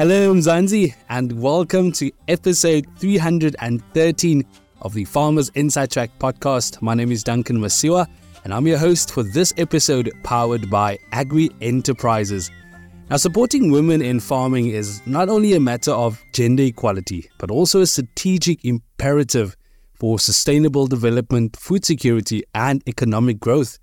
Hello, Mzansi, and welcome to episode 313 of the Farmers Inside Track podcast. My name is Duncan Masiwa, and I'm your host for this episode powered by Agri Enterprises. Now, supporting women in farming is not only a matter of gender equality, but also a strategic imperative for sustainable development, food security, and economic growth.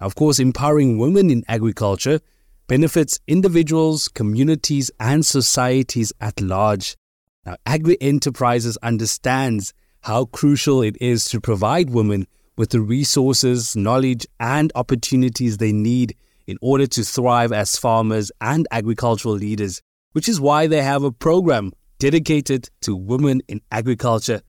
Of course, empowering women in agriculture benefits individuals, communities, and societies at large. Now, Agri Enterprises understands how crucial it is to provide women with the resources, knowledge, and opportunities they need in order to thrive as farmers and agricultural leaders, which is why they have a program dedicated to women in agriculture.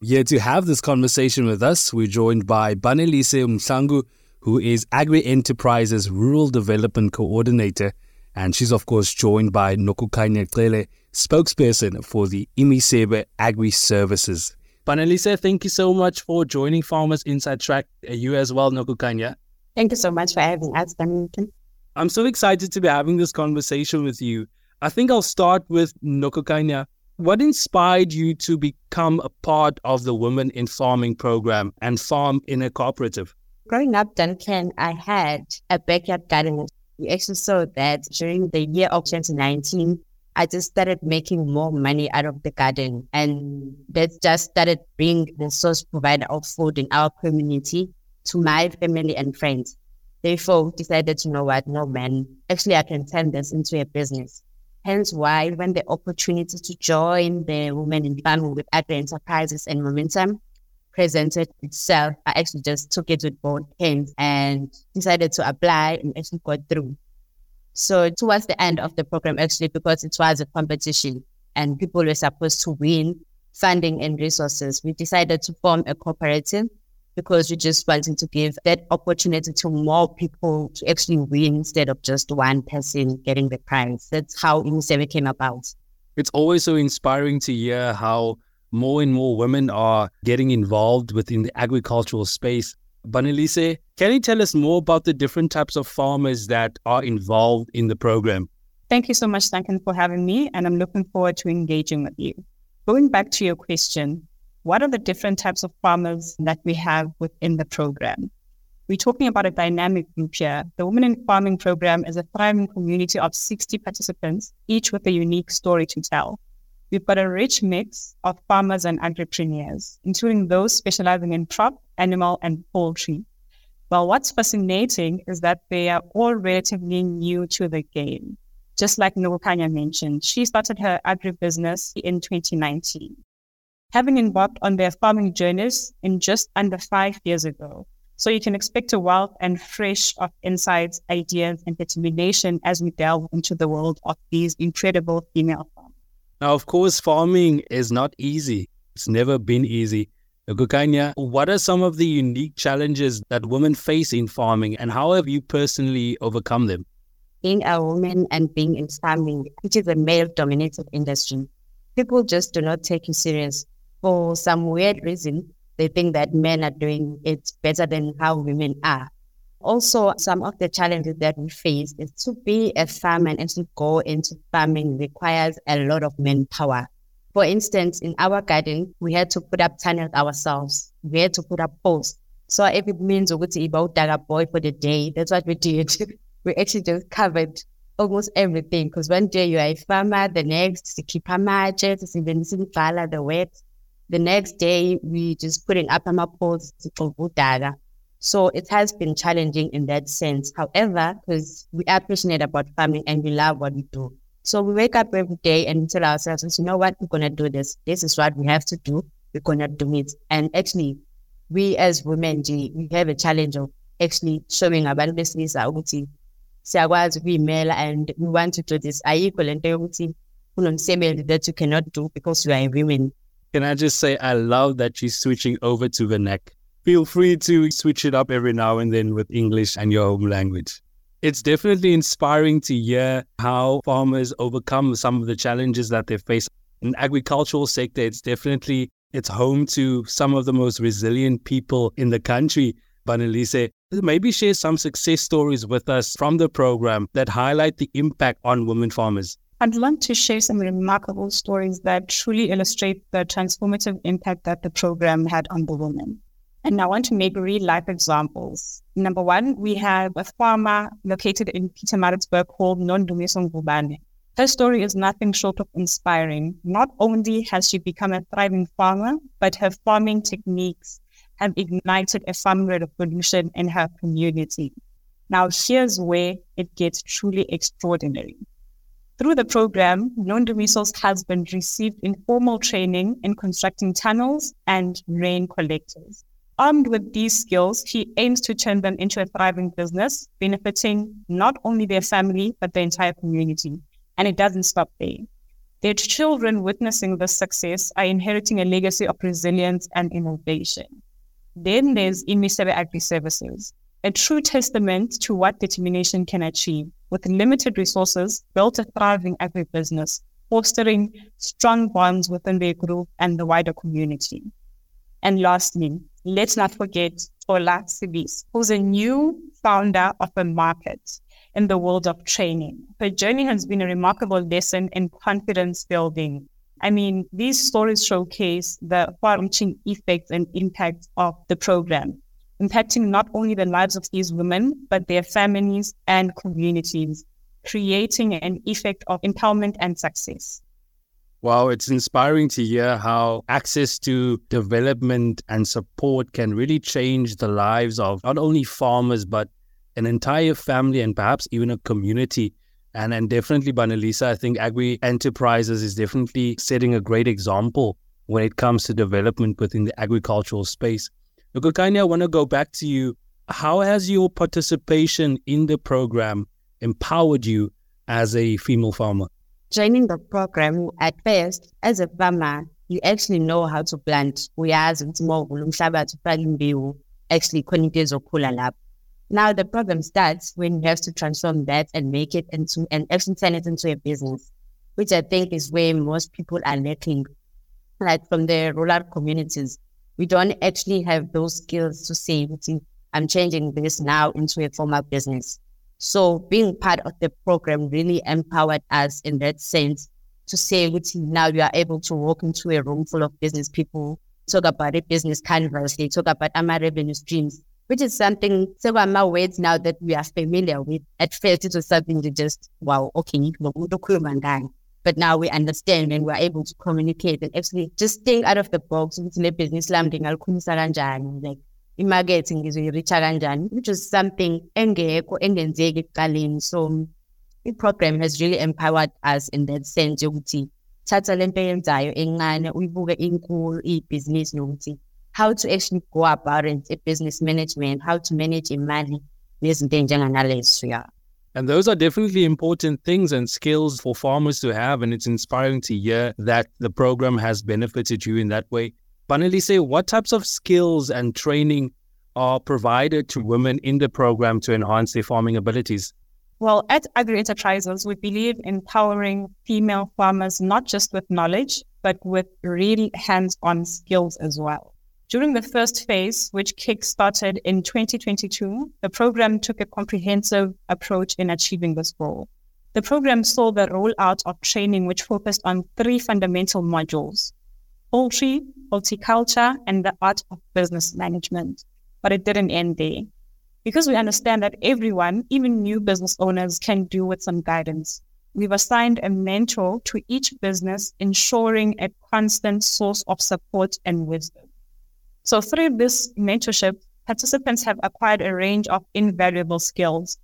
Here to have this conversation with us, we're joined by Banelise Mhlangu, who is Agri Enterprises Rural Development Coordinator. And she's, of course, joined by Nokukhanya Cele, spokesperson for the Imisebe Agri Services. Banelise, thank you so much for joining Farmers Inside Track. Uh, you as well, Nokukhanya. Thank you so much for having us, Duncan. I'm so excited to be having this conversation with you. I think I'll start with Nokukhanya. What inspired you to become a part of the Women in Farming program and farm in a cooperative? Growing up, Duncan, I had a backyard garden. We actually saw that during the year of 2019, I just started making more money out of the garden. And that just started being the source provider of food in our community to my family and friends. Therefore, decided to know what, no man, actually I can turn this into a business. Hence why when the opportunity to join the Women in Farming with Agri Enterprises and Momentum presented itself, I actually just took it with both hands and decided to apply and actually got through. So towards the end of the program, actually, because it was a competition and people were supposed to win funding and resources, we decided to form a cooperative because we just wanted to give that opportunity to more people to actually win instead of just one person getting the prize. That's how Imisebe came about. It's always so inspiring to hear how more and more women are getting involved within the agricultural space. Banelise, can you tell us more about the different types of farmers that are involved in the program? Thank you so much, Duncan, for having me, and I'm looking forward to engaging with you. Going back to your question, what are the different types of farmers that we have within the program? We're talking about a dynamic group here. The Women in Farming program is a thriving community of 60 participants, each with a unique story to tell. We've got a rich mix of farmers and entrepreneurs, including those specializing in crop, animal, and poultry. Well, what's fascinating is that they are all relatively new to the game. Just like Nokukhanya mentioned, she started her agribusiness in 2019, having embarked on their farming journeys in just under five years ago. So you can expect a wealth and fresh of insights, ideas, and determination as we delve into the world of these incredible female farmers. Now, of course, farming is not easy. It's never been easy. Gukanya, what are some of the unique challenges that women face in farming and how have you personally overcome them? Being a woman and being in farming, which is a male dominated industry, people just do not take you serious. For some weird reason, they think that men are doing it better than how women are. Also, some of the challenges that we face is to be a farmer and to go into farming requires a lot of manpower. For instance, in our garden, we had to put up tunnels ourselves. We had to put up posts. So if it means ukuthi about a boy for the day, that's what we did. we actually just covered almost everything because one day you are a farmer, the next you keep a matches, the wet. The next day we just putting up our posts for data. So it has been challenging in that sense. However, because we are passionate about farming and we love what we do. So we wake up every day and tell ourselves, you know what, we're going to do this. This is what we have to do. We're going to do it. And actually, we as women, we have a challenge of actually showing abantu besilisa ukuthi siyakwazi ukuyimela and we want to do this ayikho lento yokuthi kunomsebenzi that you cannot do because you are a woman can i just say i love that you're switching over to the neck feel free to switch it up every now and then with English and your home language. It's definitely inspiring to hear how farmers overcome some of the challenges that they face. In the agricultural sector, it's definitely it's home to some of the most resilient people in the country. Banelise, maybe share some success stories with us from the program that highlight the impact on women farmers. I'd like to share some remarkable stories that truly illustrate the transformative impact that the program had on the women. And I want to make real life examples. Number one, we have a farmer located in Pietermaritzburg called Nondumiso Ngubane. Her story is nothing short of inspiring. Not only has she become a thriving farmer, but her farming techniques have ignited a farming revolution in her community. Now, here's where it gets truly extraordinary. Through the program, Nondumiso's husband received informal training in constructing tunnels and rain collectors. Armed with these skills, he aims to turn them into a thriving business, benefiting not only their family, but the entire community. And it doesn't stop there. Their children witnessing this success are inheriting a legacy of resilience and innovation. Then there's Imisebe Agri Services, a true testament to what determination can achieve. With limited resources, built a thriving agribusiness, fostering strong bonds within their group and the wider community. And lastly, let's not forget Ola Sibis, who's a new founder of a market in the world of training. Her journey has been a remarkable lesson in confidence building. I mean, these stories showcase the far reaching effects and impact of the program, impacting not only the lives of these women, but their families and communities, creating an effect of empowerment and success. Wow, it's inspiring to hear how access to development and support can really change the lives of not only farmers, but an entire family and perhaps even a community. And, and definitely, Banelise, I think Agri Enterprises is definitely setting a great example when it comes to development within the agricultural space. Nokukhanya, I want to go back to you. How has your participation in the program empowered you as a female farmer? Joining the program at first as a farmer you actually know how to plant. Uyazi ukuthi uma uvula umhlabathi ufake imbewu actually khona into ezokhula lapho. Now the problem starts when you have to transform that and make it into and actually turn it into a business which i think is where most people are lacking. Like from the rural communities we don't actually have those skills to say i'm changing this now into a formal business so being part of the program really empowered us in that sense to say, which now you are able to walk into a room full of business people, talk about a business canvas, they talk about our revenue streams, which is something, several more words now that we are familiar with. At first, it was something to just, wow, okay, but now we understand and we're able to communicate and actually just think out of the box with business like imakethe ngizoyi-reach-a kanjani which is something engekho engenzeki ekuqaleni so i-program has really empowered us in that sense yokuthi thatha lento eyenzayo encane uyibuke inkulu iyibhizinisi nokuthi how to actually go about it business management how to manage imali nezinto ey'njenganalezo yeah And those are definitely important things and skills for farmers to have. And it's inspiring to hear that the program has benefited you in that way. Banelise, what types of skills and training are provided to women in the program to enhance their farming abilities? Well, at Agri Enterprises, we believe in empowering female farmers not just with knowledge, but with really hands on skills as well. During the first phase, which kick-started in 2022, the program took a comprehensive approach in achieving this goal. The program saw the rollout of training, which focused on three fundamental modules poultry, horticulture, and the art of business management. But it didn't end there. Because we understand that everyone, even new business owners, can do with some guidance. We've assigned a mentor to each business, ensuring a constant source of support and wisdom. So through this mentorship, participants have acquired a range of invaluable skills.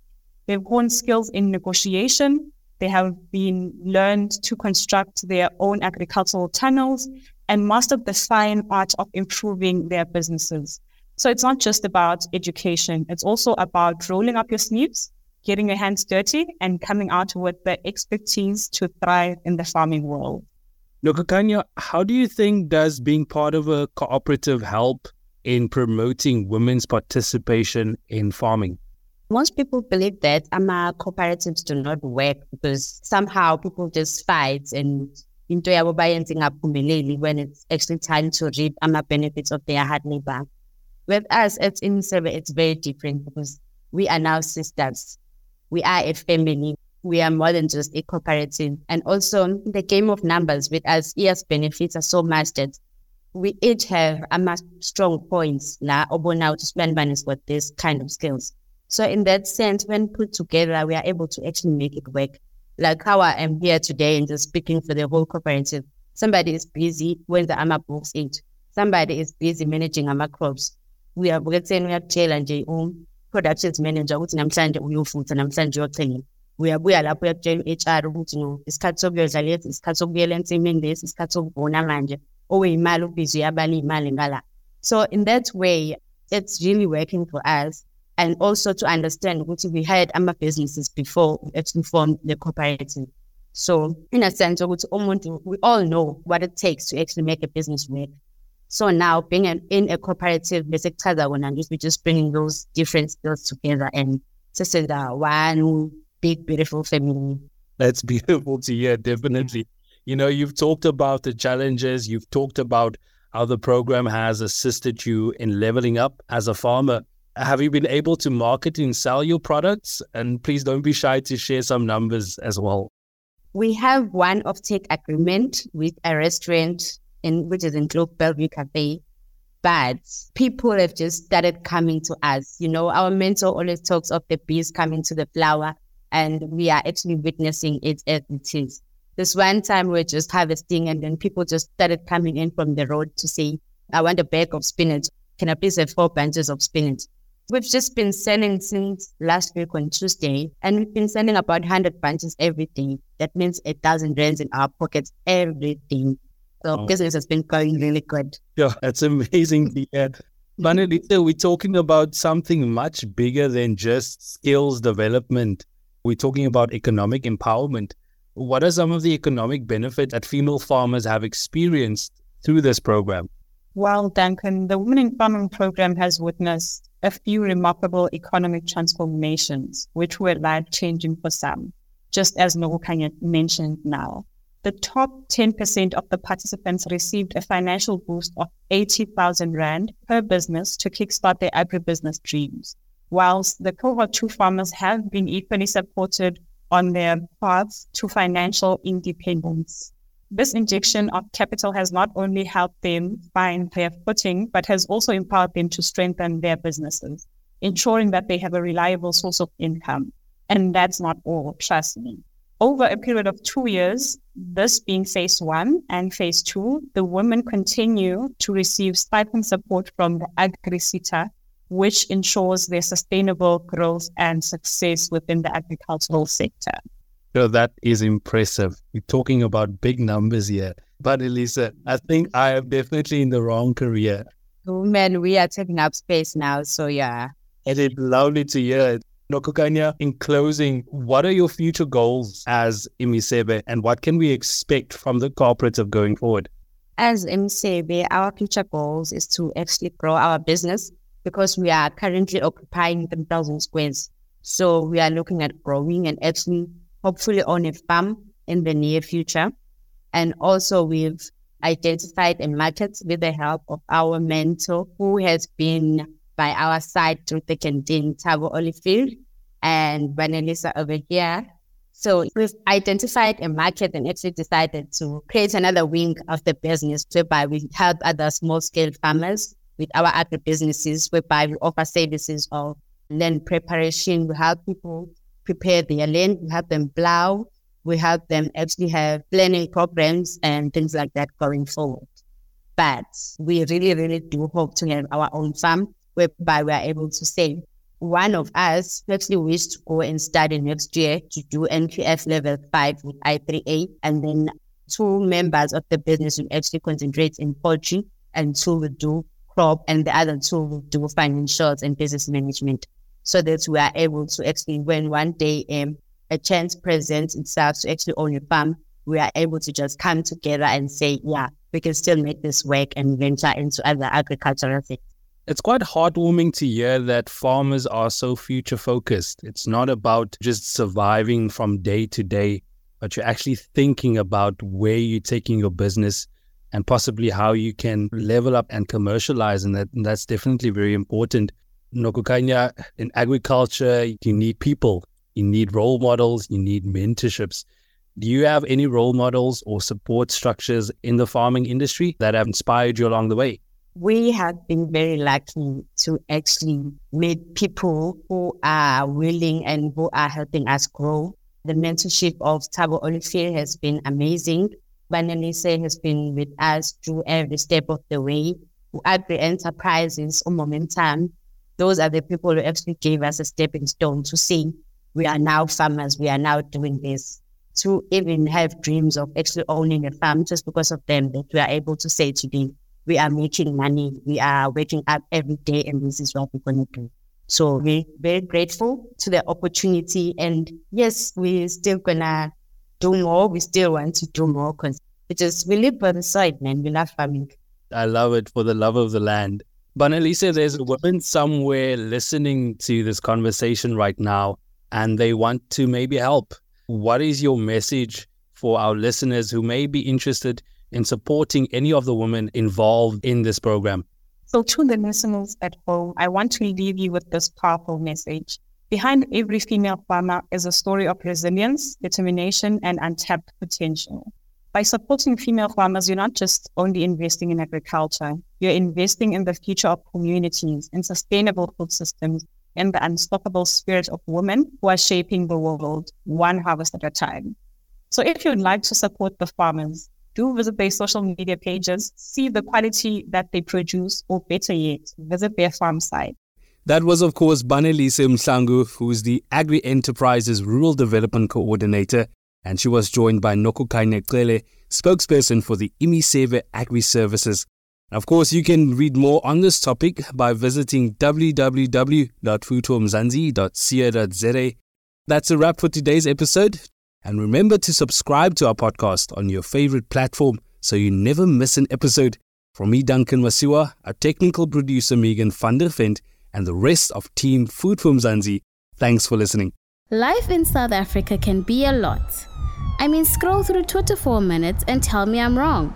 They've honed skills in negotiation. They have been learned to construct their own agricultural tunnels and mastered the fine art of improving their businesses. So it's not just about education. It's also about rolling up your sleeves, getting your hands dirty and coming out with the expertise to thrive in the farming world. Nokukhanya, how do you think does being part of a cooperative help in promoting women's participation in farming? Most people believe that AMA cooperatives do not work because somehow people just fight and into yabo bayenze ingaphumeleli when it's actually time to reap ama-benefits of their hard labor. With us at Imisebe, it's very different because we are now sisters. We are a family. we are more than just a cooperative. And also the game of numbers with us ES benefits are so much that we each have a strong points now or now to spend money with this kind of skills. So in that sense, when put together, we are able to actually make it work. Like how I am here today and just speaking for the whole cooperative. Somebody is busy when the AMA books it. Somebody is busy managing AMA crops. We are saying we have nje um production manager ukuthi namhlanje uyofutha namhlanje uyocela uyabuya lapho uyakutshela u-HR ukuthi no isikhathi sokuyodla lesi isikhathi sokubuyela ensimini lesi isikhathi sokuvuna manje okuyimali ubize uyabala iy'mali ngala so in that way it's really working for us and also to understand ukuthi we had ama businesses before we actually formed the cooperative. So in a sense we all know what it takes to actually make a business work. So now being an, in a cooperative bese kuchaza kona nje we just bringing those different skills together and sesenza one big beautiful family. That's beautiful to hear definitely. You know you've talked about the challenges you've talked about how the program has assisted you in leveling up as a farmer have you been able to market and sell your products? And please don't be shy to share some numbers as well. We have one off-take agreement with a restaurant in which is in Globe Bellevue Cafe. But people have just started coming to us. You know, our mentor always talks of the bees coming to the flower, and we are actually witnessing it as it is. This one time we we're just harvesting, and then people just started coming in from the road to say, I want a bag of spinach. Can I please have four bunches of spinach? We've just been selling since last week on Tuesday, and we've been sending about 100 bunches every day. That means a thousand rands in our pockets every day. So oh. business has been going really good. Yeah, that's amazing to hear. Manelita, we're talking about something much bigger than just skills development. We're talking about economic empowerment. What are some of the economic benefits that female farmers have experienced through this program? Well, Duncan, the Women in Farming program has witnessed a few remarkable economic transformations, which were life changing for some, just as Nokukhanya mentioned now. The top 10% of the participants received a financial boost of 80,000 Rand per business to kickstart their agribusiness dreams, whilst the cohort 2 farmers have been equally supported on their paths to financial independence. This injection of capital has not only helped them find their footing, but has also empowered them to strengthen their businesses, ensuring that they have a reliable source of income. And that's not all, trust me. Over a period of two years, this being phase one and phase two, the women continue to receive stipend support from the AgriSETA, which ensures their sustainable growth and success within the agricultural sector. So that is impressive. We're talking about big numbers here. Banelise, I think I am definitely in the wrong career. Oh, man, we are taking up space now. So yeah. It is lovely to hear. Nokukhanya, in closing, what are your future goals as Imisebe and what can we expect from the cooperative going forward? As Imisebe, our future goals is to actually grow our business because we are currently occupying 10,000 squares. So we are looking at growing and actually hopefully on a farm in the near future. And also we've identified a market with the help of our mentor who has been by our side through the canteen, Thabo Olivier and Vanessa over here. So we've identified a market and actually decided to create another wing of the business whereby we help other small scale farmers with our agri businesses, whereby we offer services of land preparation. We help people prepare their land, we help them plow, we help them actually have planning programs and things like that going forward. But we really, really do hope to have our own farm whereby we are able to say one of us actually wish to go and study next year to do NQF level five with I3A. And then two members of the business will actually concentrate in poultry and two will do crop and the other two will do financials and business management so that we are able to actually, when one day um, a chance presents itself to actually own a farm, we are able to just come together and say, yeah, we can still make this work and venture into other agricultural things. It's quite heartwarming to hear that farmers are so future focused. It's not about just surviving from day to day, but you're actually thinking about where you're taking your business and possibly how you can level up and commercialize. And, that, and that's definitely very important. Nokukhanya, in agriculture, you need people. you need role models, you need mentorships. Do you have any role models or support structures in the farming industry that have inspired you along the way? We have been very lucky to actually meet people who are willing and who are helping us grow. The mentorship of Thabo Olivier has been amazing. Banelise has been with us through every step of the way. Agri Enterprises Momentum, those are the people who actually gave us a stepping stone to see we are now farmers, we are now doing this. To even have dreams of actually owning a farm just because of them that we are able to say today, we are making money, we are waking up every day, and this is what we're going to do. So we're very grateful to the opportunity. And yes, we're still going to do more. We still want to do more because we live by the side, man. We love farming. I love it for the love of the land. Banelise, there's a woman somewhere listening to this conversation right now and they want to maybe help. What is your message for our listeners who may be interested in supporting any of the women involved in this program? So, to the listeners at home, I want to leave you with this powerful message. Behind every female farmer is a story of resilience, determination, and untapped potential. By supporting female farmers, you're not just only investing in agriculture, you're investing in the future of communities and sustainable food systems and the unstoppable spirit of women who are shaping the world one harvest at a time. So if you'd like to support the farmers, do visit their social media pages, see the quality that they produce, or better yet, visit their farm site. That was, of course, Banelise Mhlangu, who is the Agri Enterprises Rural Development Coordinator, and she was joined by Nokukhanya Cele, spokesperson for the Imisebe Agri Services of course, you can read more on this topic by visiting www.foodformzansi.co.za. That's a wrap for today's episode. And remember to subscribe to our podcast on your favorite platform so you never miss an episode. From me, Duncan Masiwa, our technical producer, Megan van der Vent, and the rest of Team Food for Mzansi, thanks for listening. Life in South Africa can be a lot. I mean, scroll through Twitter for a minute and tell me I'm wrong.